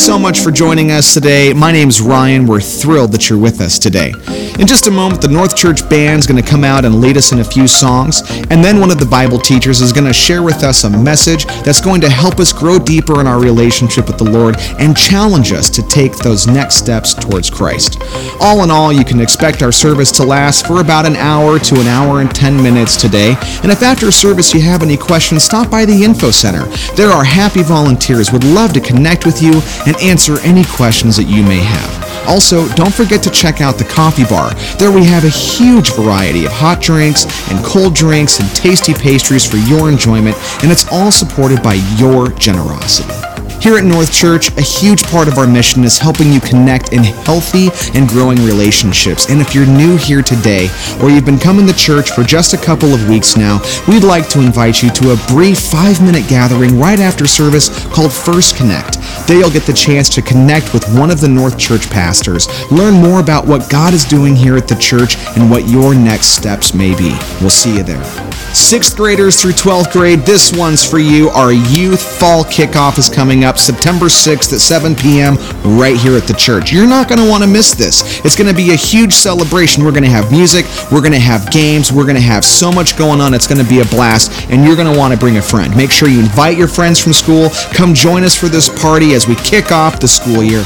So much for joining us today. My name's Ryan. We're thrilled that you're with us today. In just a moment, the North Church Band's going to come out and lead us in a few songs, and then one of the Bible teachers is going to share with us a message that's going to help us grow deeper in our relationship with the Lord and challenge us to take those next steps towards Christ. All in all, you can expect our service to last for about an hour to an hour and 10 minutes today. And if after service you have any questions, stop by the Info Center. There are happy volunteers would love to connect with you and answer any questions that you may have. Also, don't forget to check out the coffee bar. There we have a huge variety of hot drinks and cold drinks and tasty pastries for your enjoyment, and it's all supported by your generosity. Here at North Church, a huge part of our mission is helping you connect in healthy and growing relationships. And if you're new here today, or you've been coming to church for just a couple of weeks now, we'd like to invite you to a brief five minute gathering right after service called First Connect. There you'll get the chance to connect with one of the North Church pastors, learn more about what God is doing here at the church, and what your next steps may be. We'll see you there. Sixth graders through 12th grade, this one's for you. Our youth fall kickoff is coming up September 6th at 7 p.m. right here at the church. You're not going to want to miss this. It's going to be a huge celebration. We're going to have music, we're going to have games, we're going to have so much going on. It's going to be a blast, and you're going to want to bring a friend. Make sure you invite your friends from school. Come join us for this party as we kick off the school year.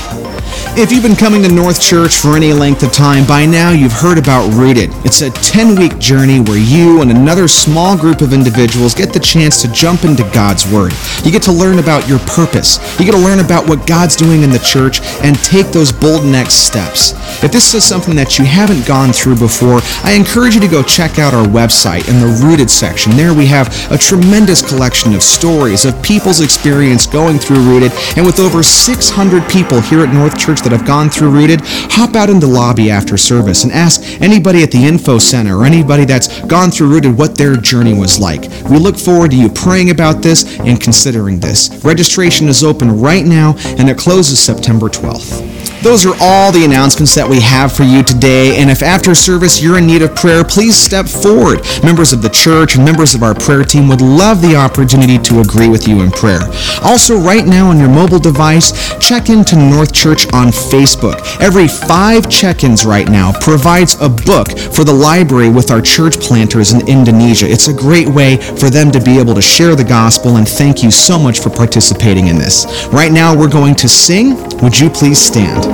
If you've been coming to North Church for any length of time, by now you've heard about Rooted. It's a 10 week journey where you and another small group of individuals get the chance to jump into God's Word. You get to learn about your purpose. You get to learn about what God's doing in the church and take those bold next steps. If this is something that you haven't gone through before, I encourage you to go check out our website in the Rooted section. There we have a tremendous collection of stories of people's experience going through Rooted, and with over 600 people here at North Church that have gone through Rooted, hop out in the lobby after service and ask anybody at the info center or anybody that's gone through Rooted what their journey was like. We look forward to you praying about this and considering this. Registration is open right now and it closes September 12th. Those are all the announcements that we have for you today. And if after service you're in need of prayer, please step forward. Members of the church and members of our prayer team would love the opportunity to agree with you in prayer. Also, right now on your mobile device, check into North Church on Facebook. Every five check ins right now provides a book for the library with our church planters in Indonesia. It's a great way for them to be able to share the gospel, and thank you so much for participating in this. Right now, we're going to sing. Would you please stand?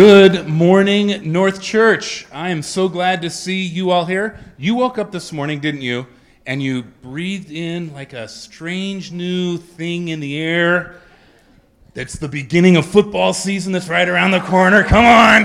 Good morning, North Church. I am so glad to see you all here. You woke up this morning, didn't you? And you breathed in like a strange new thing in the air. That's the beginning of football season that's right around the corner. Come on.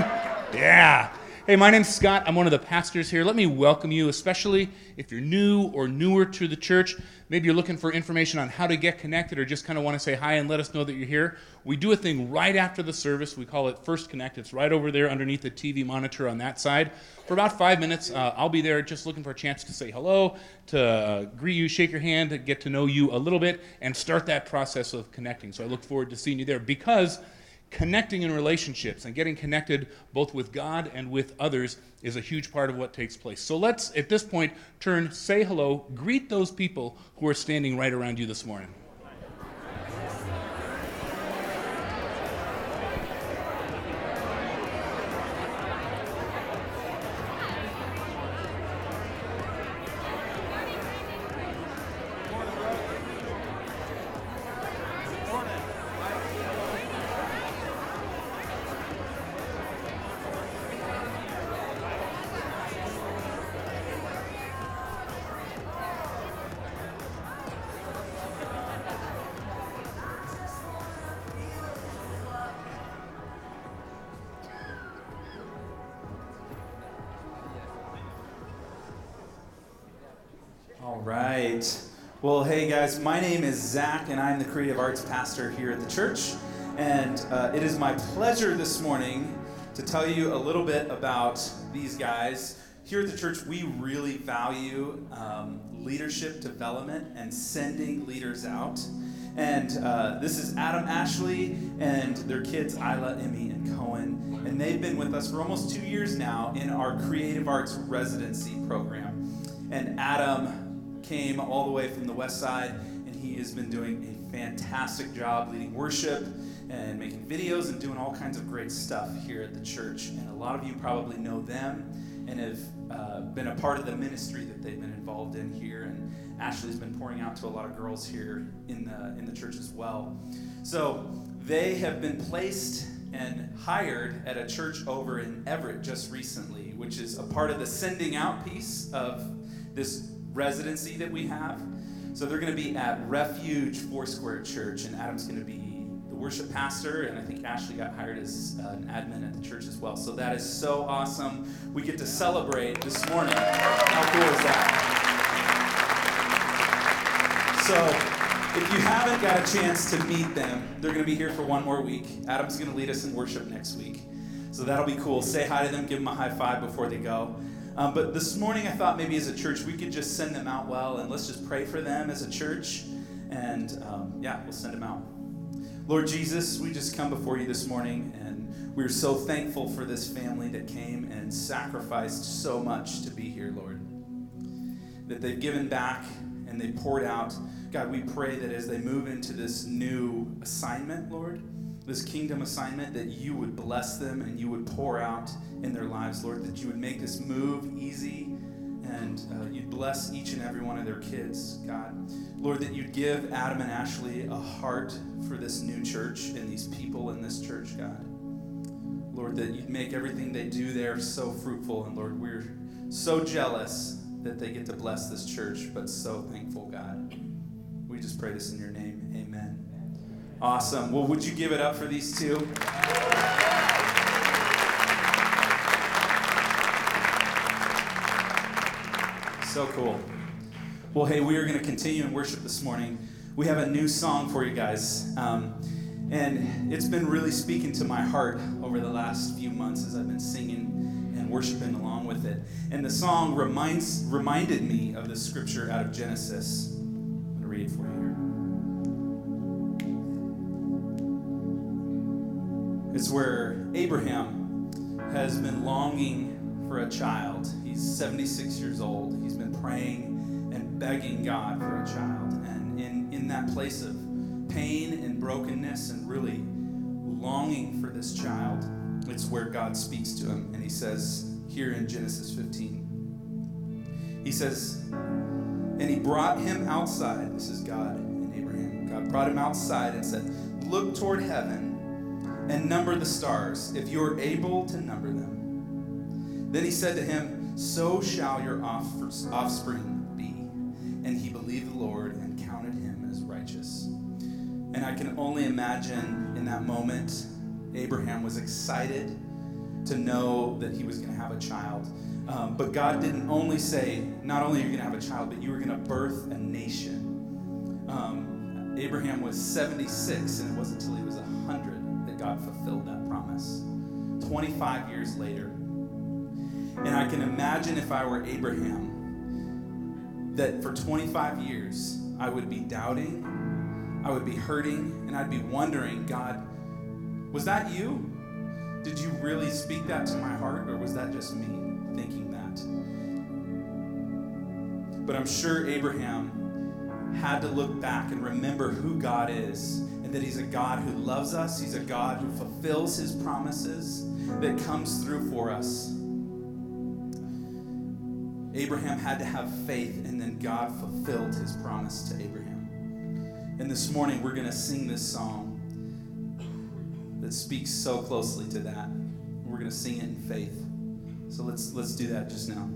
Yeah. Hey, my name's Scott. I'm one of the pastors here. Let me welcome you, especially if you're new or newer to the church. Maybe you're looking for information on how to get connected or just kind of want to say hi and let us know that you're here. We do a thing right after the service. We call it First Connect. It's right over there underneath the TV monitor on that side. For about five minutes, uh, I'll be there just looking for a chance to say hello, to uh, greet you, shake your hand, get to know you a little bit, and start that process of connecting. So I look forward to seeing you there because connecting in relationships and getting connected both with God and with others is a huge part of what takes place. So let's, at this point, turn, say hello, greet those people who are standing right around you this morning. Well, hey guys, my name is Zach, and I'm the creative arts pastor here at the church. And uh, it is my pleasure this morning to tell you a little bit about these guys. Here at the church, we really value um, leadership development and sending leaders out. And uh, this is Adam Ashley and their kids, Isla, Emmy, and Cohen. And they've been with us for almost two years now in our creative arts residency program. And Adam came all the way from the west side, and he has been doing a fantastic job leading worship and making videos and doing all kinds of great stuff here at the church. And a lot of you probably know them and have uh, been a part of the ministry that they've been involved in here. And Ashley's been pouring out to a lot of girls here in the in the church as well. So they have been placed and hired at a church over in Everett just recently, which is a part of the sending out piece of this residency that we have. So they're going to be at Refuge Foursquare Church, and Adam's going to be the worship pastor, and I think Ashley got hired as uh, an admin at the church as well. So that is so awesome. We get to celebrate this morning. How cool is that? So, if you haven't got a chance to meet them, they're going to be here for one more week. Adam's going to lead us in worship next week. So that'll be cool. Say hi to them, give them a high five before they go. Um, but this morning, I thought maybe as a church, we could just send them out well and let's just pray for them as a church. And um, yeah, we'll send them out. Lord Jesus, we just come before you this morning and we're so thankful for this family that came and sacrificed so much to be here, Lord. That they've given back and they poured out. God, we pray that as they move into this new assignment, Lord, this kingdom assignment, that you would bless them and you would pour out in their lives, Lord, that you would make this move easy and uh, you'd bless each and every one of their kids, God. Lord, that you'd give Adam and Ashley a heart for this new church and these people in this church, God. Lord, that you'd make everything they do there so fruitful. And Lord, we're so jealous that they get to bless this church, but so thankful, God. We just pray this in your name. Awesome. Well, would you give it up for these two? So cool. Well, hey, we are going to continue in worship this morning. We have a new song for you guys. Um, and it's been really speaking to my heart over the last few months as I've been singing and worshiping along with it. And the song reminds reminded me of the scripture out of Genesis. I'm going to read it for you here. It's where Abraham has been longing for a child. He's 76 years old. He's been praying and begging God for a child. And in, in that place of pain and brokenness and really longing for this child, it's where God speaks to him. And he says, here in Genesis 15, he says, and he brought him outside. This is God and Abraham. God brought him outside and said, Look toward heaven and number the stars, if you are able to number them. Then he said to him, So shall your offspring be. And he believed the Lord and counted him as righteous. And I can only imagine in that moment, Abraham was excited to know that he was going to have a child. Um, but God didn't only say, not only are you going to have a child, but you were going to birth a nation. Um, Abraham was 76, and it wasn't until he was 100 that God fulfilled that promise. 25 years later. And I can imagine if I were Abraham, that for 25 years I would be doubting, I would be hurting, and I'd be wondering, God, was that you? Did you really speak that to my heart, or was that just me thinking that? But I'm sure Abraham had to look back and remember who God is that He's a God who loves us, He's a God who fulfills His promises, that comes through for us. Abraham had to have faith, and then God fulfilled His promise to Abraham. And this morning, we're going to sing this song that speaks so closely to that. We're going to sing it in faith. So let's let's do that just now.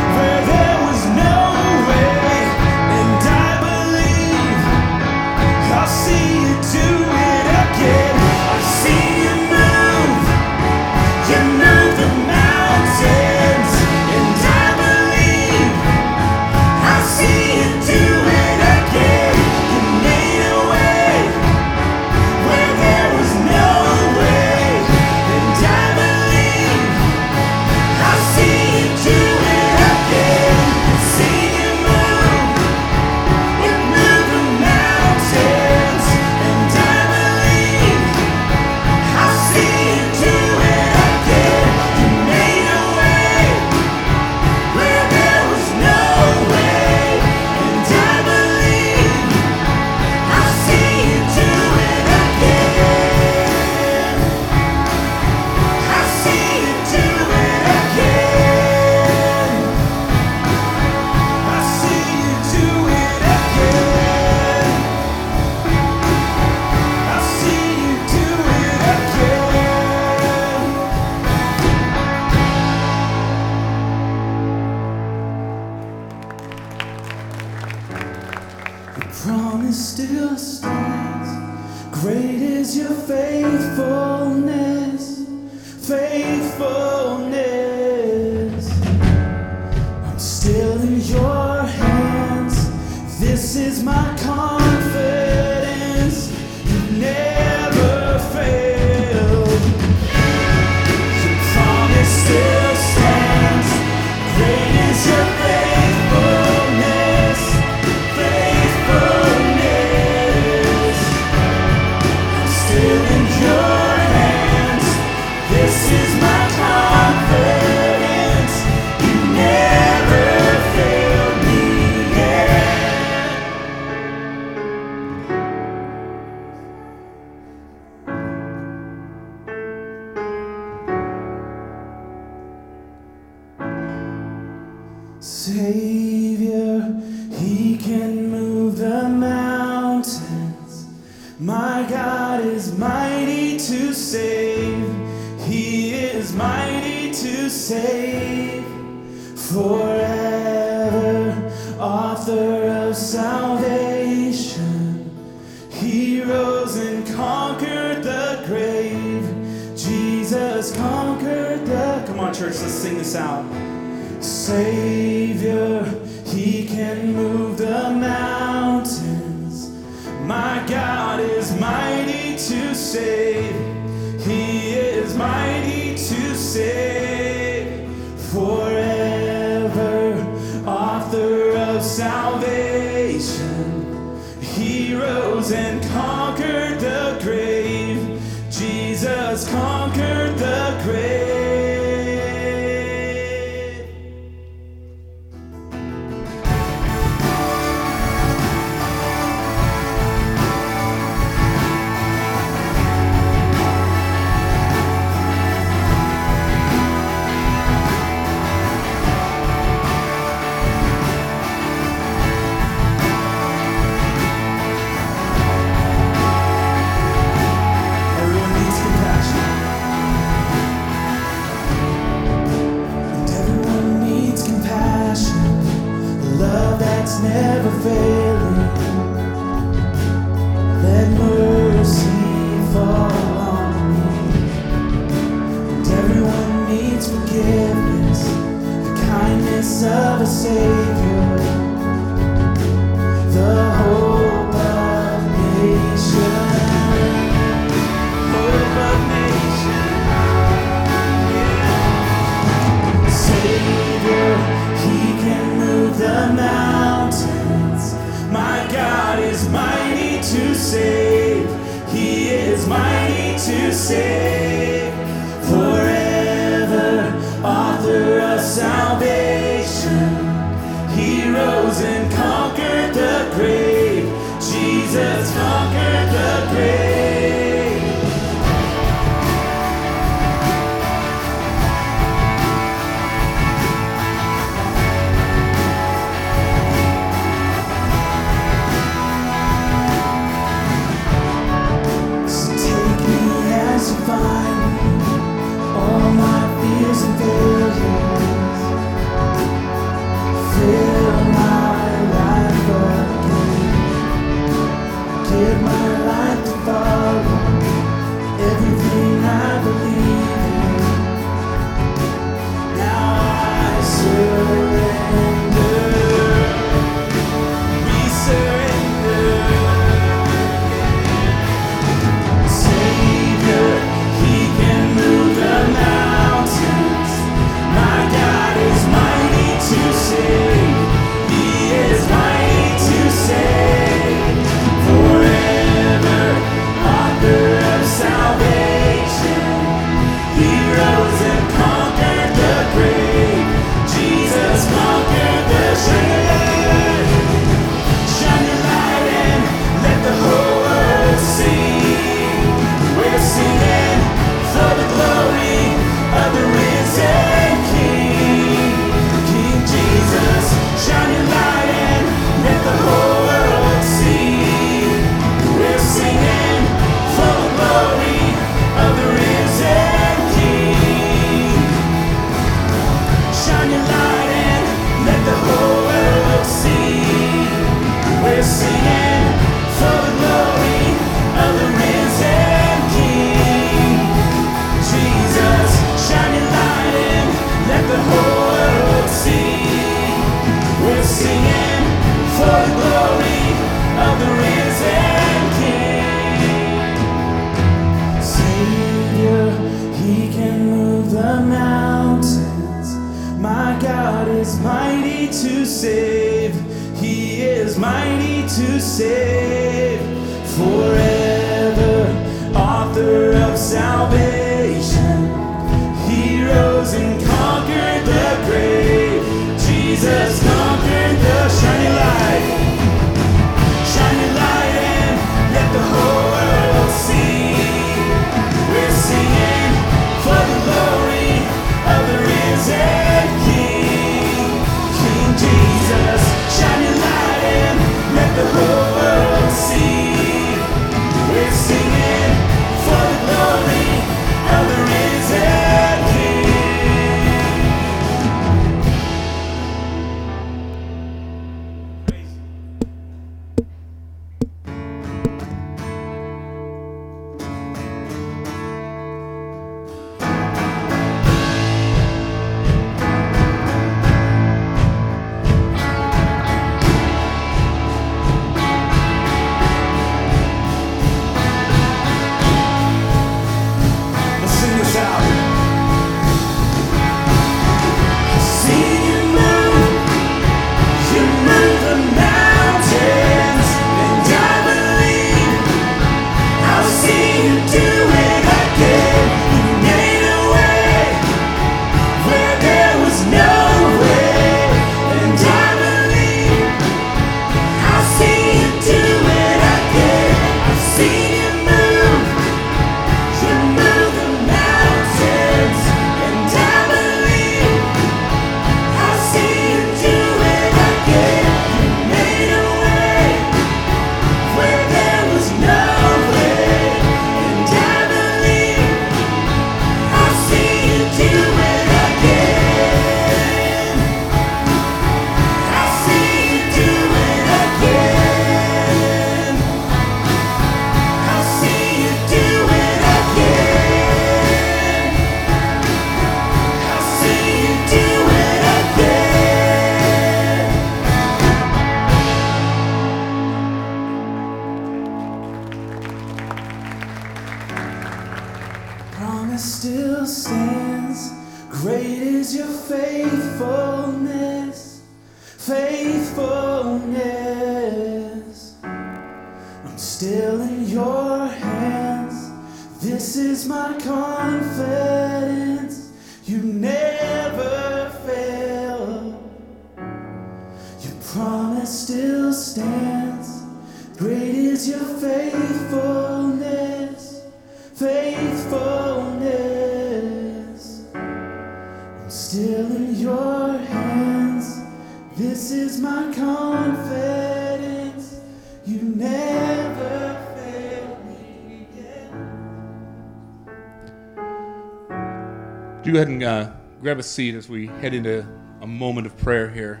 Go ahead and uh, grab a seat as we head into a moment of prayer here?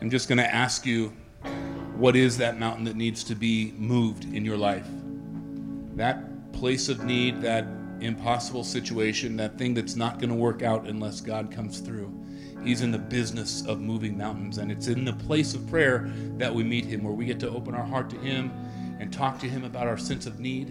I'm just going to ask you what is that mountain that needs to be moved in your life? That place of need, that impossible situation, that thing that's not going to work out unless God comes through. He's in the business of moving mountains, and it's in the place of prayer that we meet Him, where we get to open our heart to Him and talk to Him about our sense of need,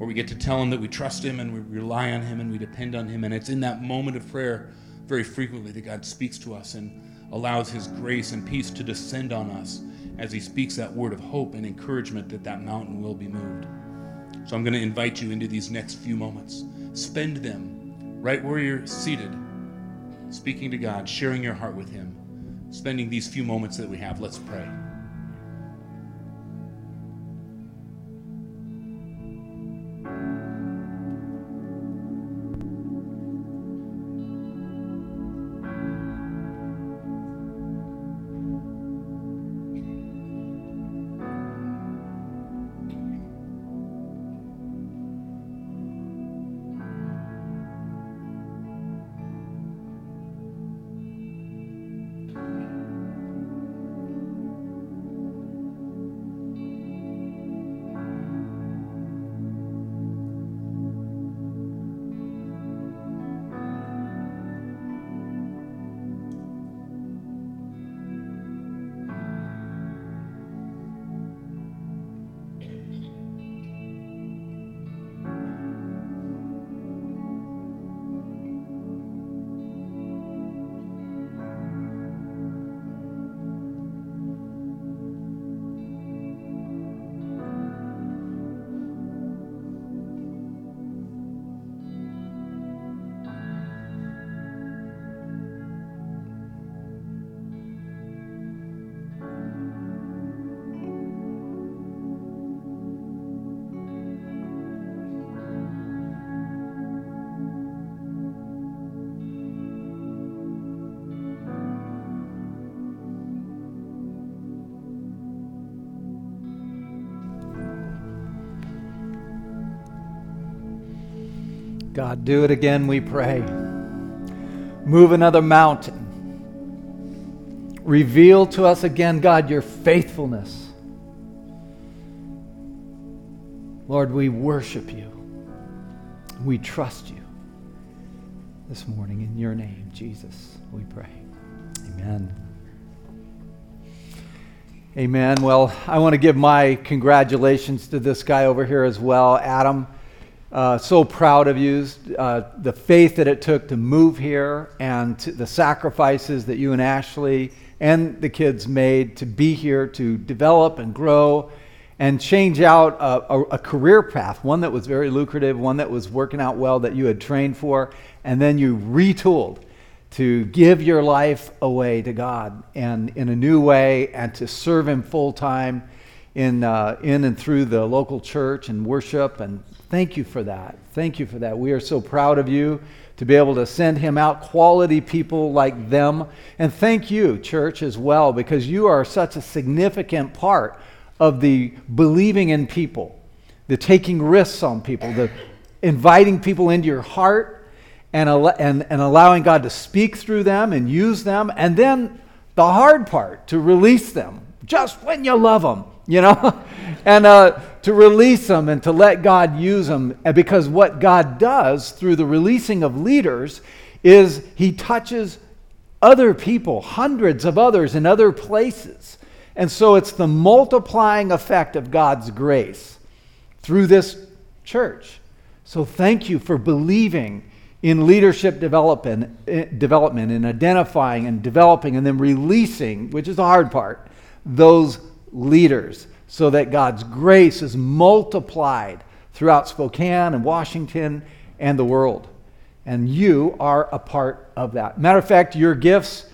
where we get to tell Him that we trust Him and we rely on Him and we depend on Him. And it's in that moment of prayer very frequently that God speaks to us and allows His grace and peace to descend on us as He speaks that word of hope and encouragement that that mountain will be moved. So I'm going to invite you into these next few moments. Spend them right where you're seated, speaking to God, sharing your heart with Him, spending these few moments that we have. Let's pray. Do it again, we pray. Move another mountain. Reveal to us again, God, your faithfulness. Lord, we worship you. We trust you this morning in your name, Jesus, we pray. Amen. Amen. Well, I want to give my congratulations to this guy over here as well, Adam. Uh, so proud of you, uh, the faith that it took to move here, and the sacrifices that you and Ashley and the kids made to be here, to develop and grow, and change out a, a, a career path, one that was very lucrative, one that was working out well, that you had trained for, and then you retooled to give your life away to God and in a new way and to serve Him full time in, uh, in and through the local church and worship. And thank you for that. Thank you for that. We are so proud of you to be able to send Him out, quality people like them. And thank you, church, as well, because you are such a significant part of the believing in people, the taking risks on people, the inviting people into your heart and, and, and allowing God to speak through them and use them. And then the hard part, to release them just when you love them, you know? and uh, to release them and to let God use them. Because what God does through the releasing of leaders is He touches other people, hundreds of others in other places. And so it's the multiplying effect of God's grace through this church. So thank you for believing in leadership development, eh, development and identifying and developing and then releasing, which is the hard part, those leaders so that God's grace is multiplied throughout Spokane and Washington and the world. And you are a part of that. Matter of fact, your gifts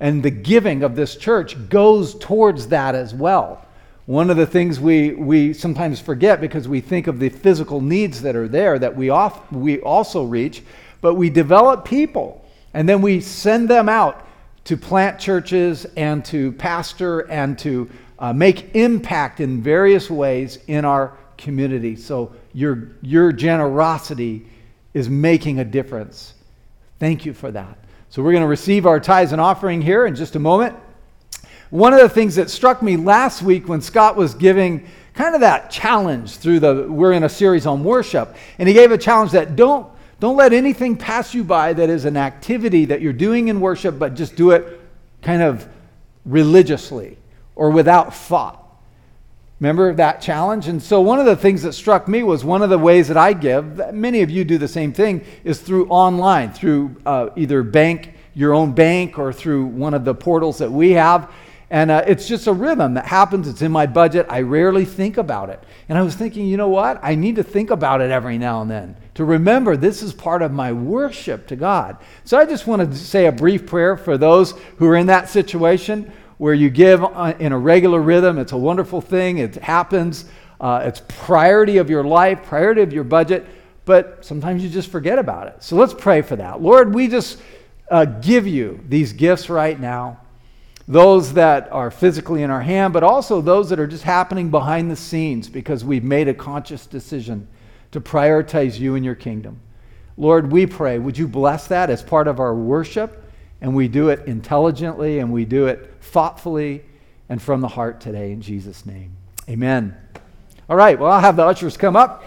and the giving of this church goes towards that as well. One of the things we, we sometimes forget because we think of the physical needs that are there that we, off, we also reach, but we develop people and then we send them out to plant churches and to pastor and to uh, make impact in various ways in our community. So your, your generosity is making a difference. Thank you for that. So we're going to receive our tithes and offering here in just a moment. One of the things that struck me last week when Scott was giving kind of that challenge through the we're in a series on worship and he gave a challenge that don't don't let anything pass you by that is an activity that you're doing in worship, but just do it kind of religiously or without thought. Remember that challenge? And so, one of the things that struck me was one of the ways that I give, many of you do the same thing, is through online, through uh, either bank, your own bank, or through one of the portals that we have. And uh, it's just a rhythm that happens. It's in my budget. I rarely think about it. And I was thinking, you know what? I need to think about it every now and then to remember this is part of my worship to God. So I just wanted to say a brief prayer for those who are in that situation where you give uh, in a regular rhythm. It's a wonderful thing. It happens. Uh, it's priority of your life, priority of your budget. But sometimes you just forget about it. So let's pray for that. Lord, we just uh, give you these gifts right now those that are physically in our hand, but also those that are just happening behind the scenes because we've made a conscious decision to prioritize you and your kingdom. Lord, we pray, would you bless that as part of our worship? And we do it intelligently and we do it thoughtfully and from the heart today in Jesus' name. Amen. All right, well, I'll have the ushers come up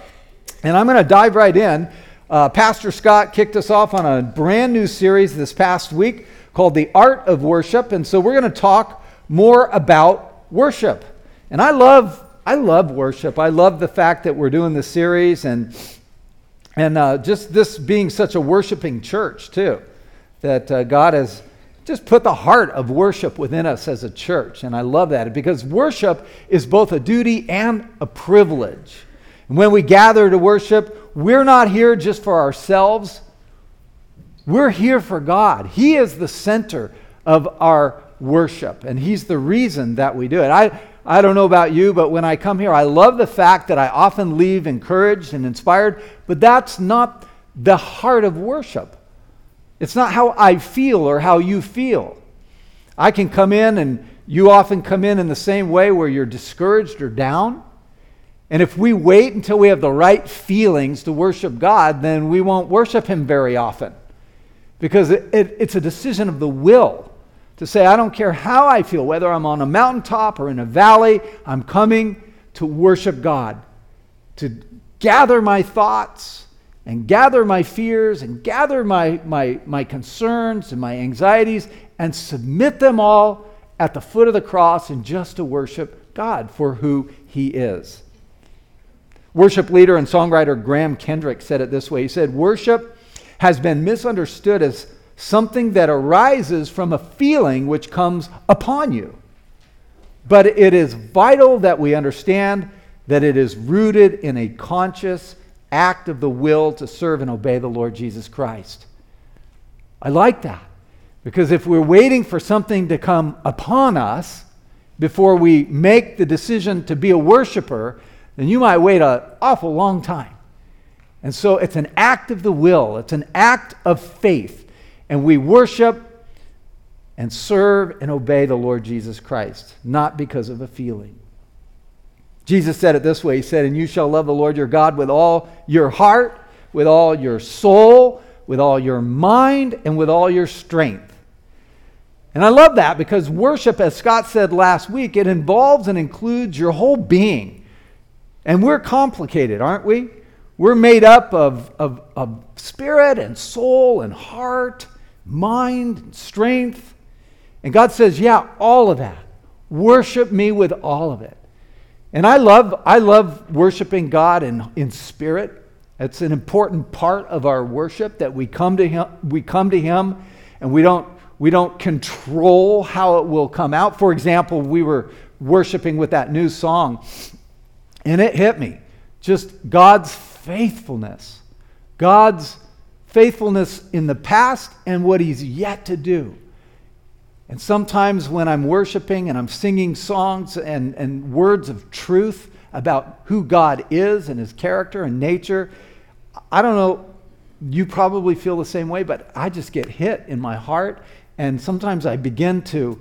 and I'm going to dive right in. Uh, Pastor Scott kicked us off on a brand new series this past week called The Art of Worship. And so we're going to talk more about worship. And I love I love worship. I love the fact that we're doing this series and and uh, just this being such a worshiping church too, that uh, God has just put the heart of worship within us as a church, and I love that because worship is both a duty and a privilege. And when we gather to worship, we're not here just for ourselves. We're here for God. He is the center of our worship, and He's the reason that we do it. I, I don't know about you, but when I come here, I love the fact that I often leave encouraged and inspired, but that's not the heart of worship. It's not how I feel or how you feel. I can come in, and you often come in in the same way where you're discouraged or down. And if we wait until we have the right feelings to worship God, then we won't worship Him very often. Because it, it, it's a decision of the will to say, I don't care how I feel, whether I'm on a mountaintop or in a valley, I'm coming to worship God, to gather my thoughts and gather my fears and gather my, my, my concerns and my anxieties and submit them all at the foot of the cross and just to worship God for who He is. Worship leader and songwriter Graham Kendrick said it this way He said, Worship has been misunderstood as something that arises from a feeling which comes upon you. But it is vital that we understand that it is rooted in a conscious act of the will to serve and obey the Lord Jesus Christ. I like that because if we're waiting for something to come upon us before we make the decision to be a worshiper, then you might wait an awful long time. And so it's an act of the will, it's an act of faith. And we worship and serve and obey the Lord Jesus Christ, not because of a feeling. Jesus said it this way He said, And you shall love the Lord your God with all your heart, with all your soul, with all your mind, and with all your strength. And I love that because worship, as Scott said last week, it involves and includes your whole being. And we're complicated, aren't we? We're made up of, of, of spirit and soul and heart, mind, and strength. And God says, Yeah, all of that. Worship me with all of it. And I love, I love worshiping God in, in spirit. It's an important part of our worship that we come to Him, we come to Him and we don't, we don't control how it will come out. For example, we were worshiping with that new song, and it hit me. Just God's faithfulness. God's faithfulness in the past and what He's yet to do. And sometimes when I'm worshiping and I'm singing songs and, and words of truth about who God is and his character and nature, I don't know, you probably feel the same way, but I just get hit in my heart. And sometimes I begin to,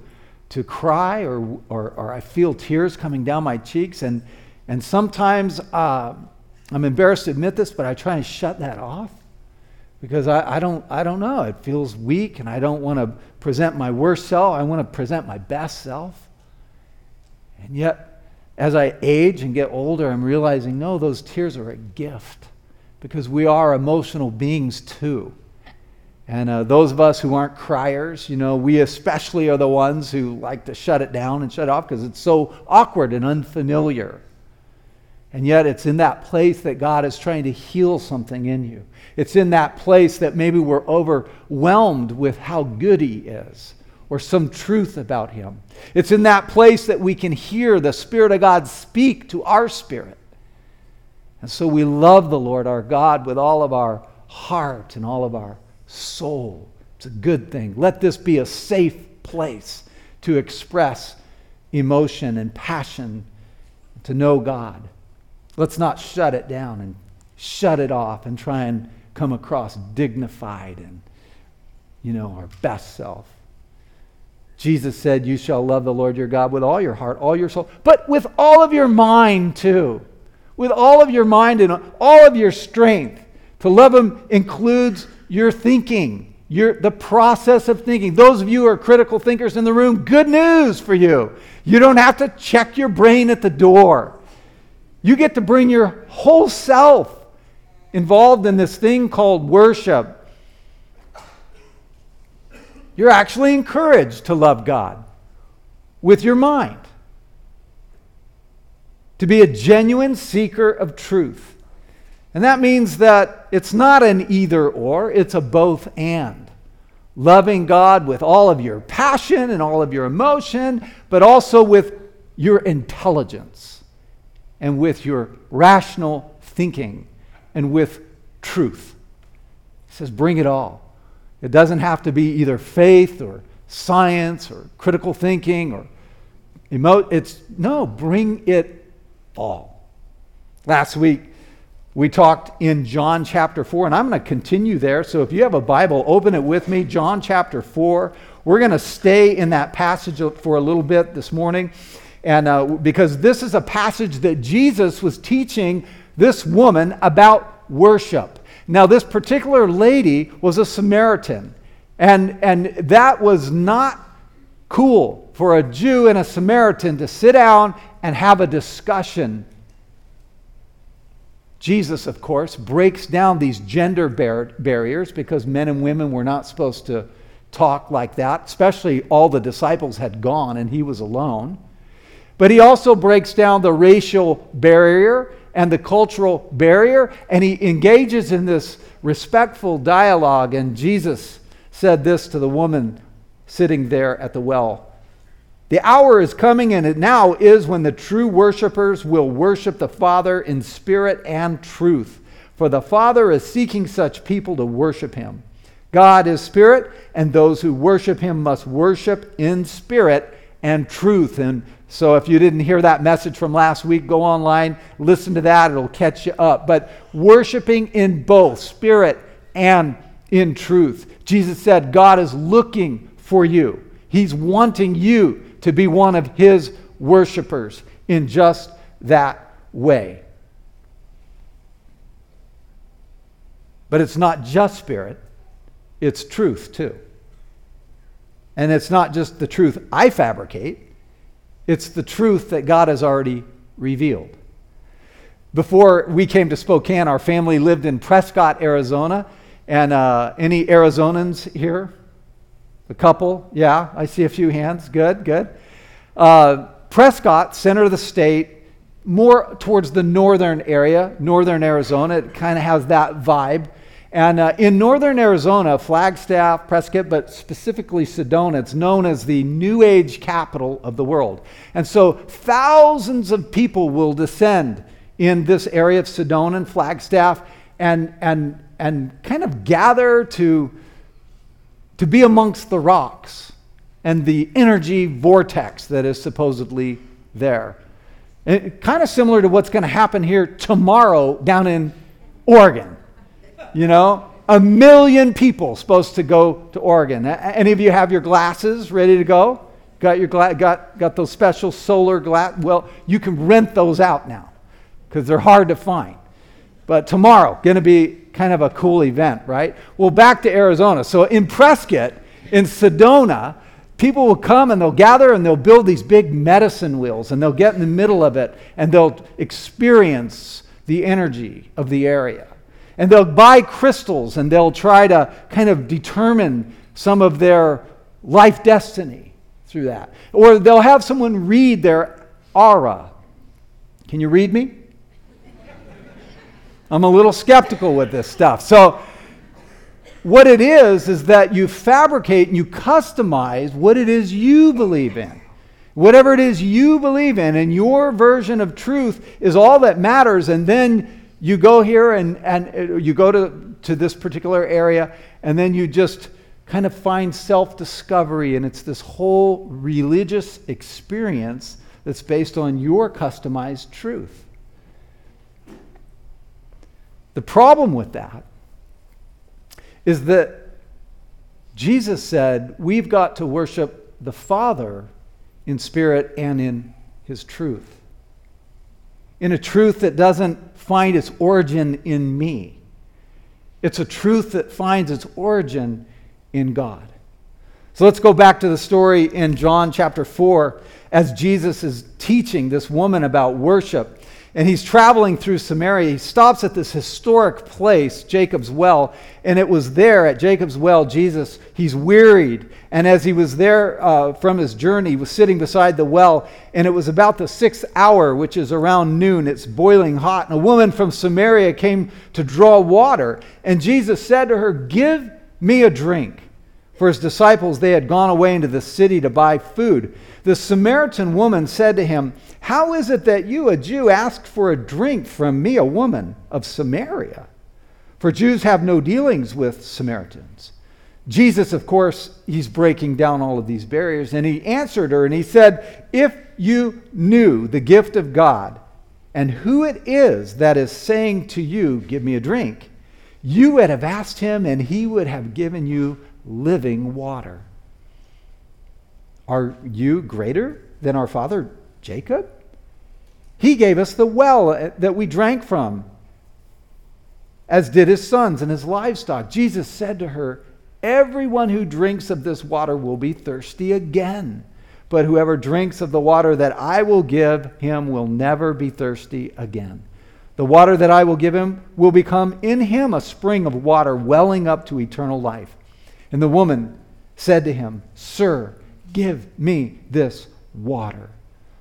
to cry or, or, or I feel tears coming down my cheeks. And, and sometimes uh, I'm embarrassed to admit this, but I try and shut that off because I, I, don't, I don't know. It feels weak, and I don't want to present my worst self. I want to present my best self. And yet, as I age and get older, I'm realizing no, those tears are a gift because we are emotional beings too. And uh, those of us who aren't criers, you know, we especially are the ones who like to shut it down and shut it off because it's so awkward and unfamiliar. And yet, it's in that place that God is trying to heal something in you. It's in that place that maybe we're overwhelmed with how good He is or some truth about Him. It's in that place that we can hear the Spirit of God speak to our spirit. And so we love the Lord our God with all of our heart and all of our soul. It's a good thing. Let this be a safe place to express emotion and passion, to know God. Let's not shut it down and shut it off and try and come across dignified and, you know, our best self. Jesus said, You shall love the Lord your God with all your heart, all your soul, but with all of your mind too. With all of your mind and all of your strength. To love him includes your thinking, your, the process of thinking. Those of you who are critical thinkers in the room, good news for you. You don't have to check your brain at the door. You get to bring your whole self involved in this thing called worship. You're actually encouraged to love God with your mind, to be a genuine seeker of truth. And that means that it's not an either or, it's a both and. Loving God with all of your passion and all of your emotion, but also with your intelligence and with your rational thinking and with truth. He says, bring it all. It doesn't have to be either faith or science or critical thinking or emote. It's no, bring it all. Last week, we talked in John chapter 4, and I'm going to continue there. So if you have a Bible, open it with me. John chapter 4. We're going to stay in that passage for a little bit this morning. And uh, because this is a passage that Jesus was teaching this woman about worship. Now, this particular lady was a Samaritan, and, and that was not cool for a Jew and a Samaritan to sit down and have a discussion. Jesus, of course, breaks down these gender bar- barriers because men and women were not supposed to talk like that, especially all the disciples had gone and he was alone. But he also breaks down the racial barrier and the cultural barrier, and he engages in this respectful dialogue. And Jesus said this to the woman sitting there at the well The hour is coming, and it now is when the true worshipers will worship the Father in spirit and truth. For the Father is seeking such people to worship him. God is spirit, and those who worship him must worship in spirit and truth. And so, if you didn't hear that message from last week, go online, listen to that, it'll catch you up. But worshiping in both spirit and in truth. Jesus said, God is looking for you, He's wanting you to be one of His worshipers in just that way. But it's not just spirit, it's truth too. And it's not just the truth I fabricate, it's the truth that God has already revealed. Before we came to Spokane, our family lived in Prescott, Arizona. And uh, any Arizonans here? A couple? Yeah, I see a few hands. Good, good. Uh, Prescott, center of the state, more towards the northern area, northern Arizona. It kind of has that vibe. And uh, in northern Arizona, Flagstaff, Prescott, but specifically Sedona, it's known as the New Age capital of the world. And so thousands of people will descend in this area of Sedona and Flagstaff and, and, and kind of gather to, to be amongst the rocks and the energy vortex that is supposedly there. kind of similar to what's going to happen here tomorrow down in Oregon. You know, a million people supposed to go to Oregon. Any of you have your glasses ready to go? Got your gla- got got those special solar glass? Well, you can rent those out now because they're hard to find. But tomorrow, going to be kind of a cool event, right? Well, back to Arizona. So in Prescott, in Sedona, people will come and they'll gather and they'll build these big medicine wheels and they'll get in the middle of it and they'll experience the energy of the area. And they'll buy crystals and they'll try to kind of determine some of their life destiny through that. Or they'll have someone read their aura. Can you read me? I'm a little skeptical with this stuff. So, what it is, is that you fabricate and you customize what it is you believe in. Whatever it is you believe in, and your version of truth is all that matters. And then you go here and, and uh, you go to, to this particular area, and then you just kind of find self discovery, and it's this whole religious experience that's based on your customized truth. The problem with that is that Jesus said we've got to worship the Father in spirit and in his truth. In a truth that doesn't find its origin in me, it's a truth that finds its origin in God. So let's go back to the story in John chapter 4 as Jesus is teaching this woman about worship and he's traveling through Samaria. He stops at this historic place, Jacob's Well, and it was there at Jacob's Well, Jesus, he's wearied. And as he was there uh, from his journey, he was sitting beside the well, and it was about the sixth hour, which is around noon. It's boiling hot. And a woman from Samaria came to draw water. And Jesus said to her, Give me a drink. For his disciples, they had gone away into the city to buy food. The Samaritan woman said to him, How is it that you, a Jew, ask for a drink from me, a woman of Samaria? For Jews have no dealings with Samaritans. Jesus, of course, he's breaking down all of these barriers, and he answered her and he said, If you knew the gift of God and who it is that is saying to you, Give me a drink, you would have asked him, and he would have given you living water. Are you greater than our father Jacob? He gave us the well uh, that we drank from, as did his sons and his livestock. Jesus said to her, Everyone who drinks of this water will be thirsty again. But whoever drinks of the water that I will give him will never be thirsty again. The water that I will give him will become in him a spring of water welling up to eternal life. And the woman said to him, Sir, give me this water,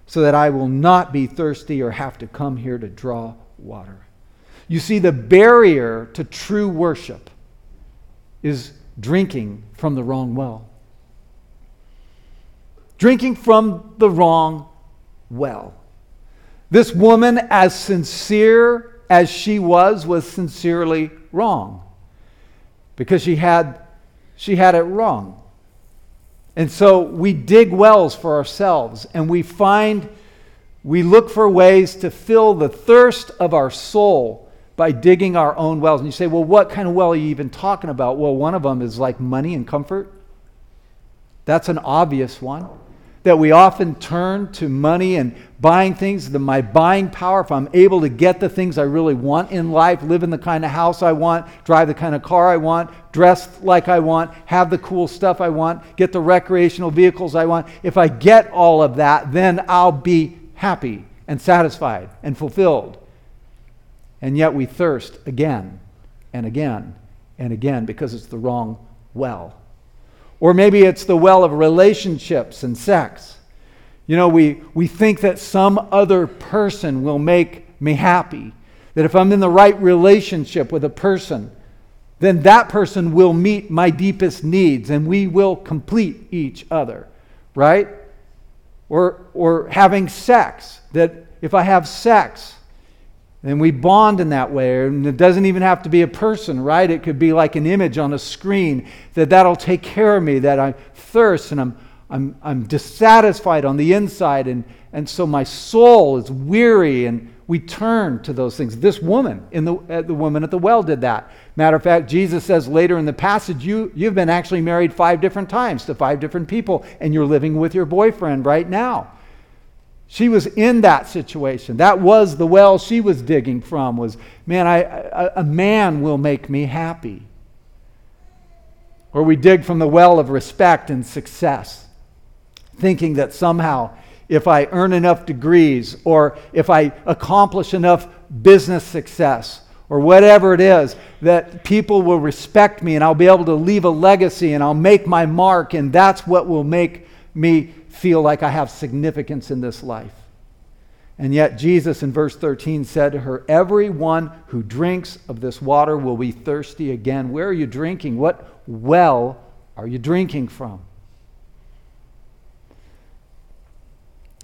so that I will not be thirsty or have to come here to draw water. You see, the barrier to true worship is drinking from the wrong well. Drinking from the wrong well. This woman, as sincere as she was, was sincerely wrong because she had, she had it wrong. And so we dig wells for ourselves and we find, we look for ways to fill the thirst of our soul by digging our own wells. And you say, well, what kind of well are you even talking about? Well, one of them is like money and comfort. That's an obvious one. That we often turn to money and buying things, the, my buying power, if I'm able to get the things I really want in life, live in the kind of house I want, drive the kind of car I want, dress like I want, have the cool stuff I want, get the recreational vehicles I want. If I get all of that, then I'll be happy and satisfied and fulfilled. And yet we thirst again and again and again because it's the wrong well. Or maybe it's the well of relationships and sex. You know, we, we think that some other person will make me happy. That if I'm in the right relationship with a person, then that person will meet my deepest needs and we will complete each other, right? Or, or having sex, that if I have sex, then we bond in that way. And it doesn't even have to be a person, right? It could be like an image on a screen that that'll take care of me, that I thirst and I'm, I'm, I'm dissatisfied on the inside. And, and so my soul is weary and we turn to those things. This woman, in the, the woman at the well, did that. Matter of fact, Jesus says later in the passage, you, you've been actually married five different times to five different people, and you're living with your boyfriend right now. She was in that situation. That was the well she was digging from was, man, I, a, a man will make me happy. Or we dig from the well of respect and success, thinking that somehow if I earn enough degrees or if I accomplish enough business success or whatever it is, that people will respect me and I'll be able to leave a legacy and I'll make my mark, and that's what will make me feel like I have significance in this life. And yet, Jesus in verse 13 said to her, Everyone who drinks of this water will be thirsty again. Where are you drinking? What well are you drinking from?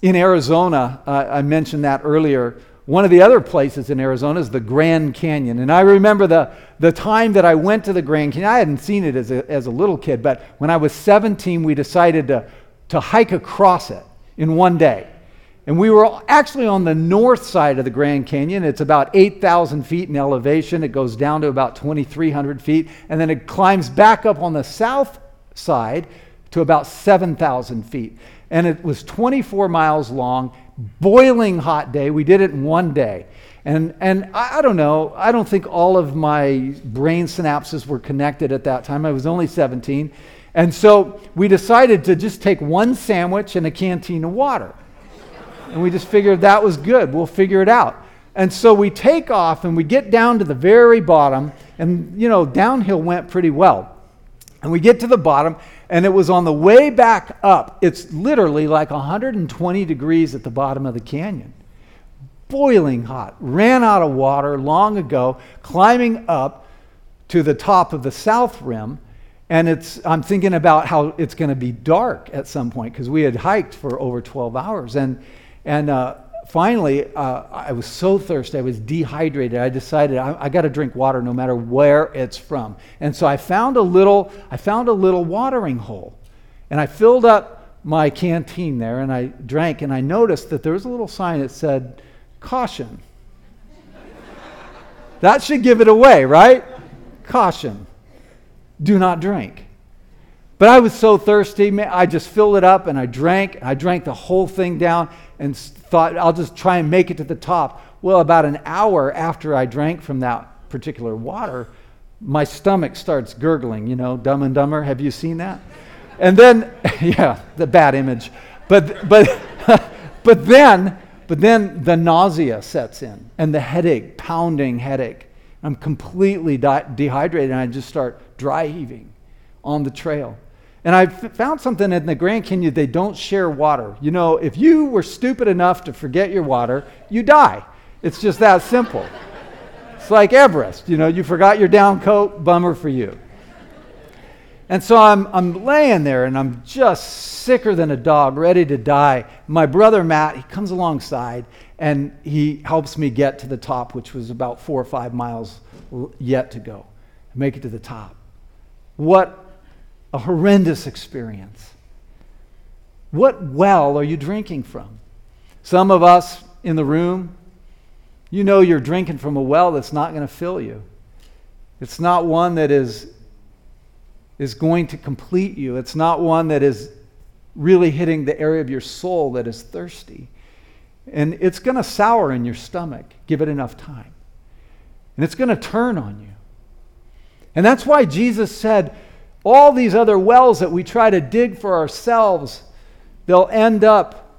In Arizona, uh, I mentioned that earlier. One of the other places in Arizona is the Grand Canyon. And I remember the, the time that I went to the Grand Canyon. I hadn't seen it as a, as a little kid, but when I was 17, we decided to, to hike across it in one day. And we were actually on the north side of the Grand Canyon. It's about 8,000 feet in elevation. It goes down to about 2,300 feet. And then it climbs back up on the south side to about 7,000 feet. And it was 24 miles long, boiling hot day. We did it in one day. And, and I, I don't know, I don't think all of my brain synapses were connected at that time. I was only 17. And so we decided to just take one sandwich and a canteen of water. And we just figured that was good. We'll figure it out. And so we take off and we get down to the very bottom. And, you know, downhill went pretty well. And we get to the bottom, and it was on the way back up. It's literally like 120 degrees at the bottom of the canyon. Boiling hot. Ran out of water long ago, climbing up to the top of the south rim. And it's, I'm thinking about how it's going to be dark at some point because we had hiked for over 12 hours. And, and uh, finally, uh, I was so thirsty, I was dehydrated. I decided I, I got to drink water no matter where it's from. And so I found a little, I found a little watering hole, and I filled up my canteen there, and I drank, and I noticed that there was a little sign that said, "Caution." that should give it away, right? Caution. Do not drink. But I was so thirsty, man, I just filled it up and I drank. I drank the whole thing down and thought I'll just try and make it to the top. Well, about an hour after I drank from that particular water, my stomach starts gurgling, you know, dumb and dumber. Have you seen that? And then, yeah, the bad image. But, but, but then, but then the nausea sets in and the headache, pounding headache. I'm completely di- dehydrated and I just start dry heaving on the trail. And I found something in the Grand Canyon, they don't share water. You know, if you were stupid enough to forget your water, you die. It's just that simple. It's like Everest, you know, you forgot your down coat, bummer for you. And so I'm, I'm laying there and I'm just sicker than a dog, ready to die. My brother Matt, he comes alongside and he helps me get to the top, which was about four or five miles yet to go. Make it to the top. What a horrendous experience. What well are you drinking from? Some of us in the room, you know you're drinking from a well that's not going to fill you. It's not one that is, is going to complete you. It's not one that is really hitting the area of your soul that is thirsty. And it's going to sour in your stomach. Give it enough time. And it's going to turn on you. And that's why Jesus said, all these other wells that we try to dig for ourselves, they'll end up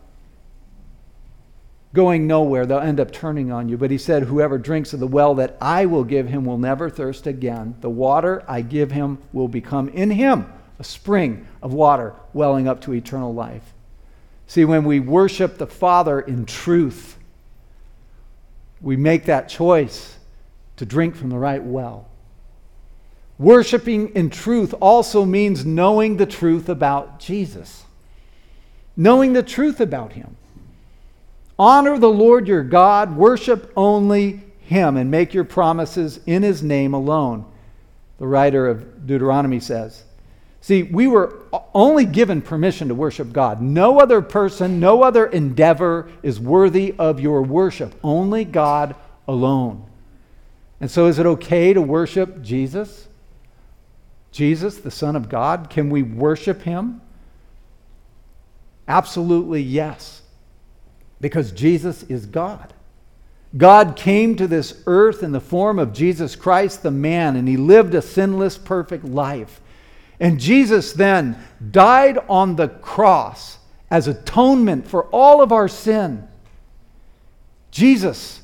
going nowhere. They'll end up turning on you. But he said, Whoever drinks of the well that I will give him will never thirst again. The water I give him will become in him a spring of water welling up to eternal life. See, when we worship the Father in truth, we make that choice to drink from the right well. Worshipping in truth also means knowing the truth about Jesus, knowing the truth about Him. Honor the Lord your God, worship only Him, and make your promises in His name alone, the writer of Deuteronomy says. See, we were only given permission to worship God. No other person, no other endeavor is worthy of your worship, only God alone. And so, is it okay to worship Jesus? Jesus, the Son of God? Can we worship him? Absolutely yes. Because Jesus is God. God came to this earth in the form of Jesus Christ, the man, and he lived a sinless, perfect life. And Jesus then died on the cross as atonement for all of our sin. Jesus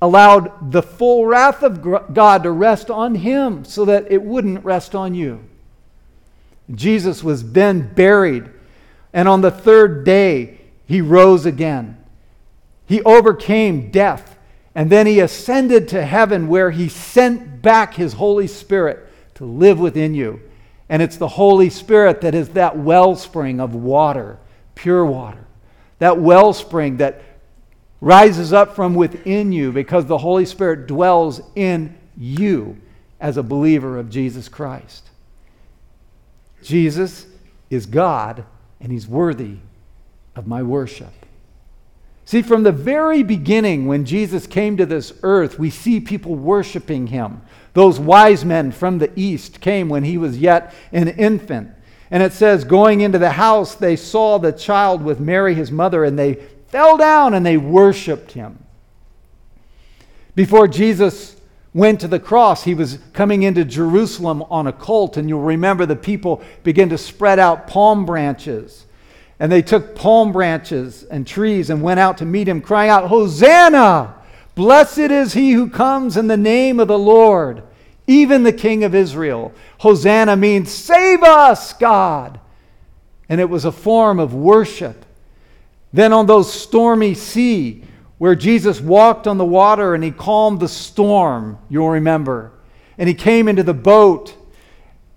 allowed the full wrath of God to rest on him so that it wouldn't rest on you. Jesus was then buried, and on the third day, he rose again. He overcame death, and then he ascended to heaven where he sent back his Holy Spirit to live within you. And it's the Holy Spirit that is that wellspring of water, pure water, that wellspring that rises up from within you because the Holy Spirit dwells in you as a believer of Jesus Christ. Jesus is God, and he's worthy of my worship. See, from the very beginning, when Jesus came to this earth, we see people worshiping him. Those wise men from the east came when he was yet an infant. And it says, going into the house, they saw the child with Mary, his mother, and they fell down and they worshiped him. Before Jesus went to the cross, he was coming into Jerusalem on a colt, and you'll remember the people began to spread out palm branches. And they took palm branches and trees and went out to meet him, crying out, Hosanna! Blessed is he who comes in the name of the Lord, even the King of Israel. Hosanna means, Save us, God! And it was a form of worship. Then on those stormy sea, where Jesus walked on the water and he calmed the storm, you'll remember. And he came into the boat,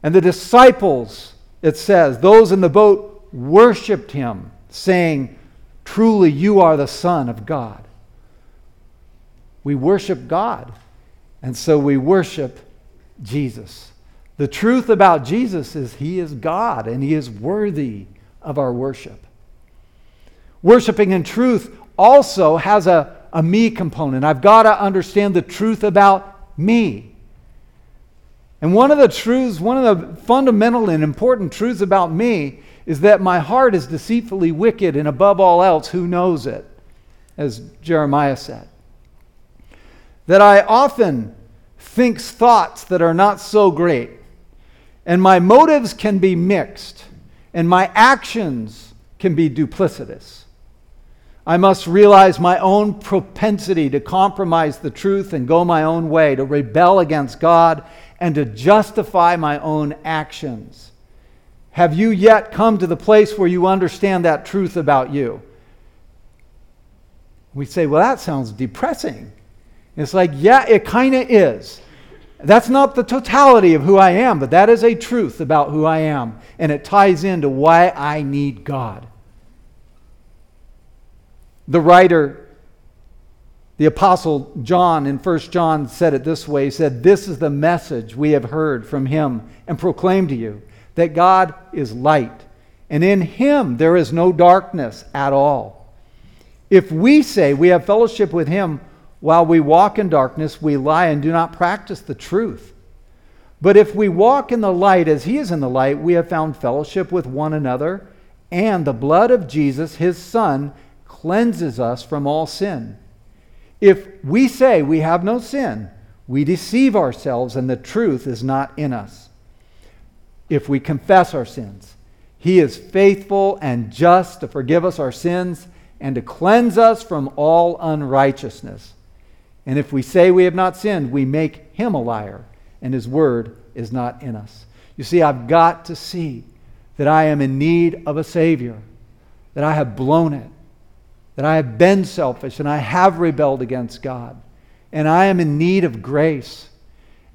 and the disciples, it says, those in the boat worshiped him, saying, Truly, you are the Son of God. We worship God, and so we worship Jesus. The truth about Jesus is he is God, and he is worthy of our worship. Worshipping in truth also has a, a me component. I've got to understand the truth about me. And one of the truths, one of the fundamental and important truths about me is that my heart is deceitfully wicked, and above all else, who knows it? As Jeremiah said. That I often think thoughts that are not so great, and my motives can be mixed, and my actions can be duplicitous. I must realize my own propensity to compromise the truth and go my own way, to rebel against God, and to justify my own actions. Have you yet come to the place where you understand that truth about you? We say, well, that sounds depressing. It's like, yeah, it kind of is. That's not the totality of who I am, but that is a truth about who I am. And it ties into why I need God. The writer, the apostle John in 1 John said it this way. He said, This is the message we have heard from him and proclaimed to you that God is light, and in him there is no darkness at all. If we say we have fellowship with him while we walk in darkness, we lie and do not practice the truth. But if we walk in the light as he is in the light, we have found fellowship with one another, and the blood of Jesus, his son, cleanses us from all sin. If we say we have no sin, we deceive ourselves, and the truth is not in us. If we confess our sins, he is faithful and just to forgive us our sins and to cleanse us from all unrighteousness. And if we say we have not sinned, we make him a liar, and his word is not in us. You see, I've got to see that I am in need of a Savior, that I have blown it, that I have been selfish, and I have rebelled against God, and I am in need of grace.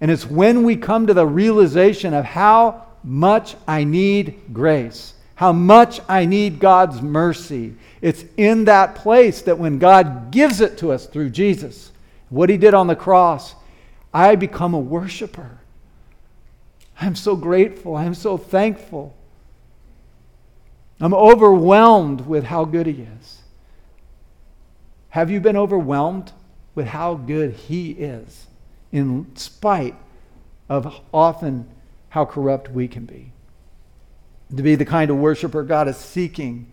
And it's when we come to the realization of how much I need grace, how much I need God's mercy. It's in that place that when God gives it to us through Jesus, what he did on the cross, I become a worshiper. I'm so grateful. I'm so thankful. I'm overwhelmed with how good he is. Have you been overwhelmed with how good he is, in spite of often how corrupt we can be? To be the kind of worshiper God is seeking,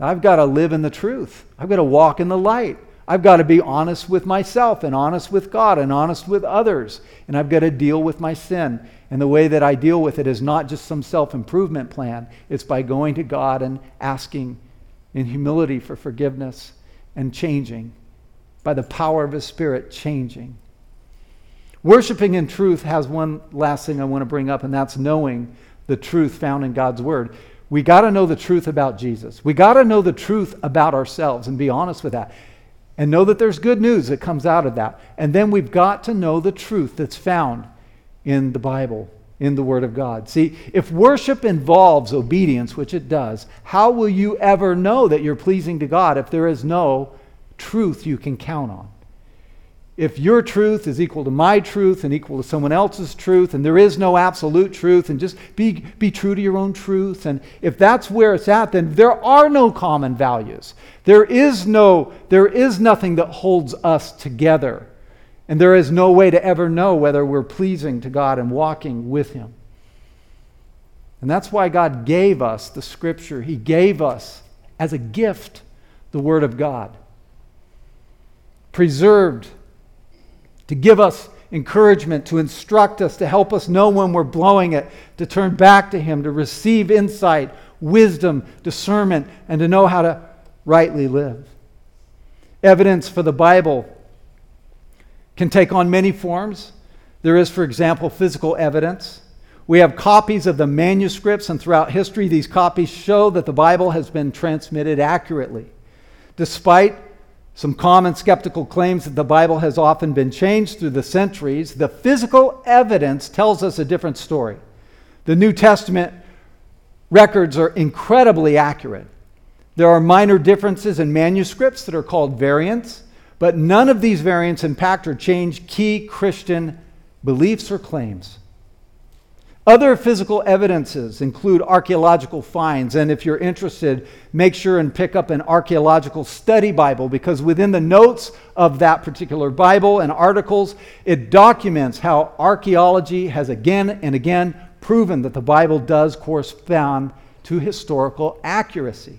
I've got to live in the truth. I've got to walk in the light. I've got to be honest with myself and honest with God and honest with others. And I've got to deal with my sin. And the way that I deal with it is not just some self improvement plan, it's by going to God and asking in humility for forgiveness and changing, by the power of His Spirit, changing. Worshipping in truth has one last thing I want to bring up, and that's knowing the truth found in God's Word. We got to know the truth about Jesus. We got to know the truth about ourselves and be honest with that and know that there's good news that comes out of that. And then we've got to know the truth that's found in the Bible, in the Word of God. See, if worship involves obedience, which it does, how will you ever know that you're pleasing to God if there is no truth you can count on? if your truth is equal to my truth and equal to someone else's truth, and there is no absolute truth, and just be, be true to your own truth, and if that's where it's at, then there are no common values. There is no, there is nothing that holds us together. And there is no way to ever know whether we're pleasing to God and walking with Him. And that's why God gave us the Scripture. He gave us as a gift the Word of God. Preserved to give us encouragement, to instruct us, to help us know when we're blowing it, to turn back to Him, to receive insight, wisdom, discernment, and to know how to rightly live. Evidence for the Bible can take on many forms. There is, for example, physical evidence. We have copies of the manuscripts, and throughout history, these copies show that the Bible has been transmitted accurately. Despite some common skeptical claims that the Bible has often been changed through the centuries. The physical evidence tells us a different story. The New Testament records are incredibly accurate. There are minor differences in manuscripts that are called variants, but none of these variants impact or change key Christian beliefs or claims. Other physical evidences include archaeological finds, and if you're interested, make sure and pick up an archaeological study Bible because within the notes of that particular Bible and articles, it documents how archaeology has again and again proven that the Bible does correspond to historical accuracy.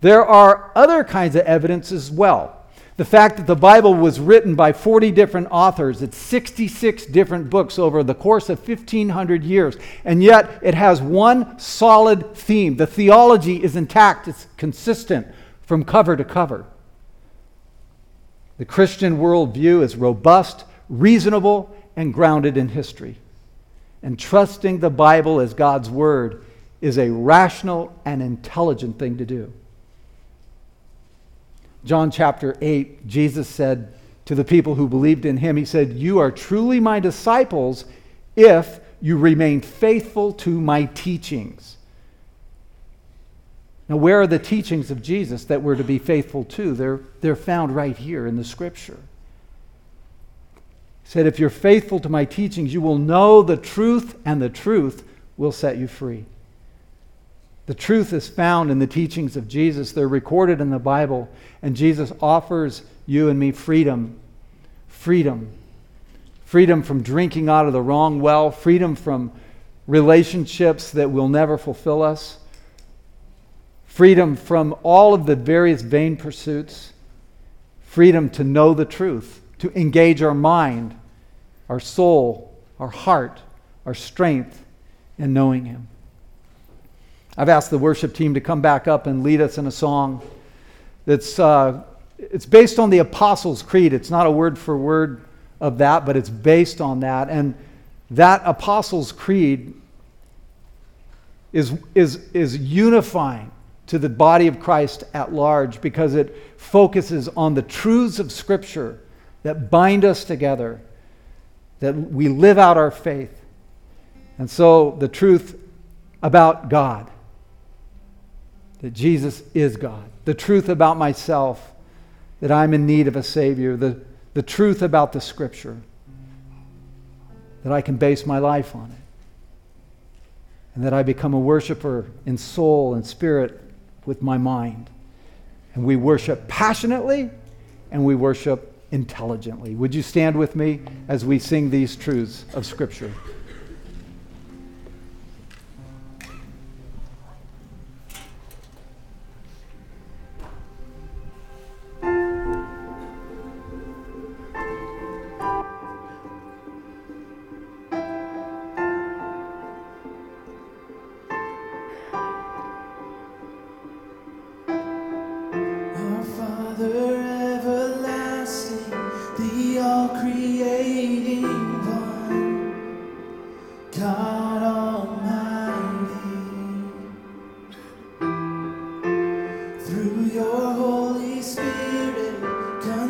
There are other kinds of evidence as well. The fact that the Bible was written by 40 different authors, it's 66 different books over the course of 1,500 years, and yet it has one solid theme. The theology is intact, it's consistent from cover to cover. The Christian worldview is robust, reasonable, and grounded in history. And trusting the Bible as God's Word is a rational and intelligent thing to do. John chapter 8, Jesus said to the people who believed in him, He said, You are truly my disciples if you remain faithful to my teachings. Now, where are the teachings of Jesus that we're to be faithful to? They're, they're found right here in the scripture. He said, If you're faithful to my teachings, you will know the truth, and the truth will set you free. The truth is found in the teachings of Jesus. They're recorded in the Bible, and Jesus offers you and me freedom. Freedom. Freedom from drinking out of the wrong well, freedom from relationships that will never fulfill us, freedom from all of the various vain pursuits, freedom to know the truth, to engage our mind, our soul, our heart, our strength in knowing Him. I've asked the worship team to come back up and lead us in a song that's uh, it's based on the Apostles' Creed. It's not a word for word of that, but it's based on that. And that Apostles' Creed is, is, is unifying to the body of Christ at large because it focuses on the truths of Scripture that bind us together, that we live out our faith. And so the truth about God that Jesus is God, the truth about myself, that I'm in need of a Savior, the, the truth about the Scripture, that I can base my life on it, and that I become a worshiper in soul and spirit with my mind. And we worship passionately and we worship intelligently. Would you stand with me as we sing these truths of Scripture?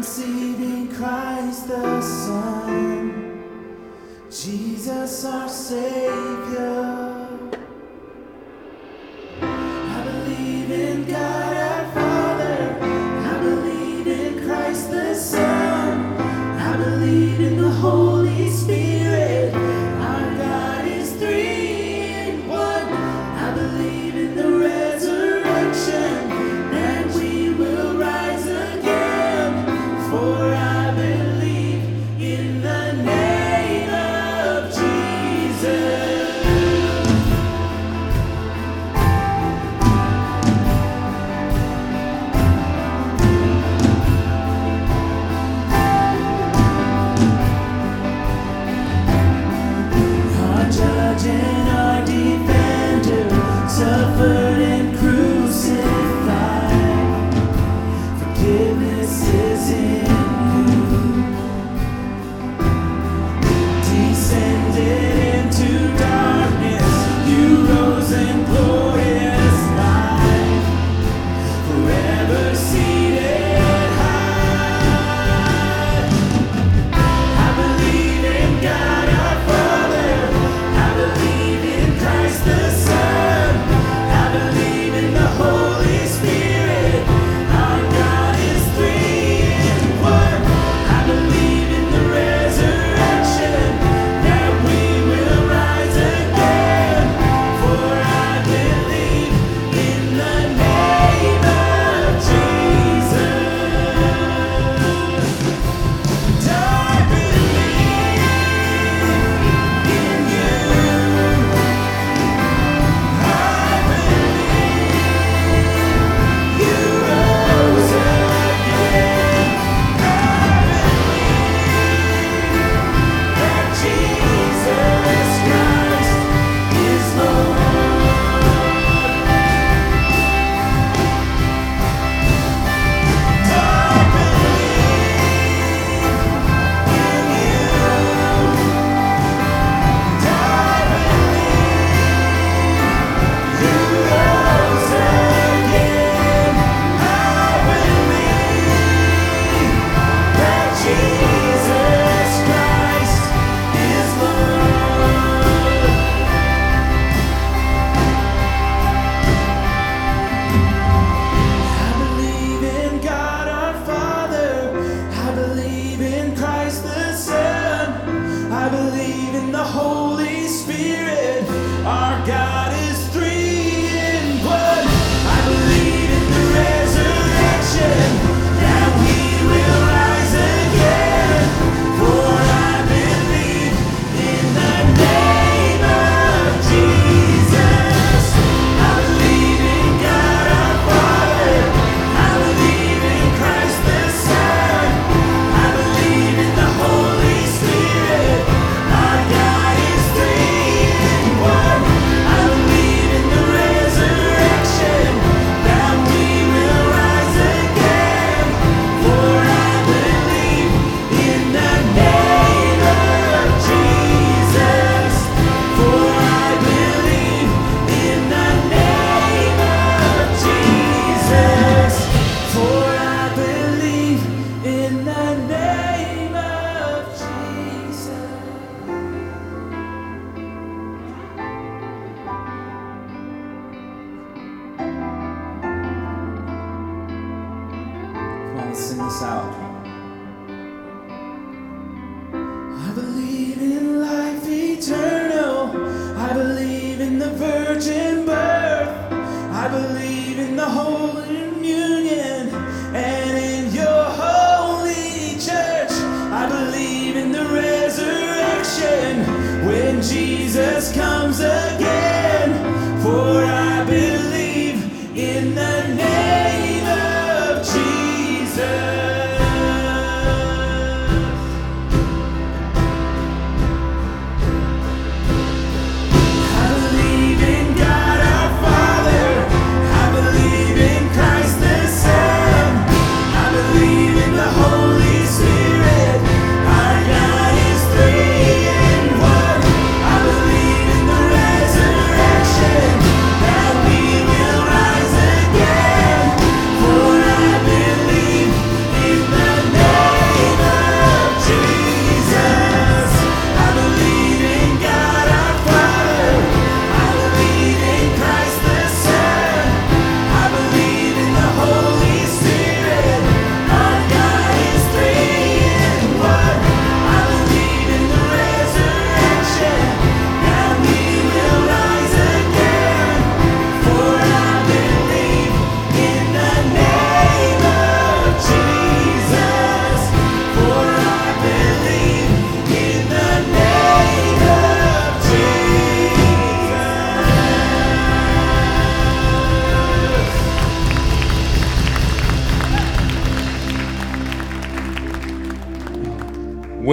Conceiving Christ the Son, Jesus our Savior.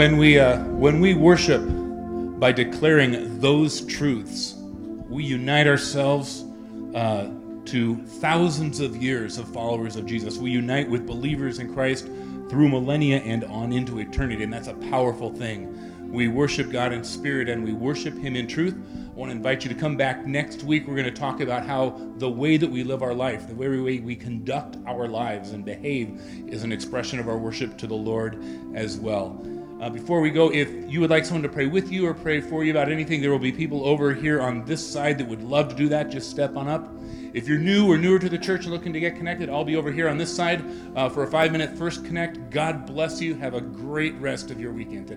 When we, uh, when we worship by declaring those truths, we unite ourselves uh, to thousands of years of followers of Jesus. We unite with believers in Christ through millennia and on into eternity, and that's a powerful thing. We worship God in spirit and we worship Him in truth. I want to invite you to come back next week. We're going to talk about how the way that we live our life, the very way we conduct our lives and behave, is an expression of our worship to the Lord as well. Uh, before we go, if you would like someone to pray with you or pray for you about anything, there will be people over here on this side that would love to do that. Just step on up. If you're new or newer to the church and looking to get connected, I'll be over here on this side uh, for a five minute first connect. God bless you. Have a great rest of your weekend today.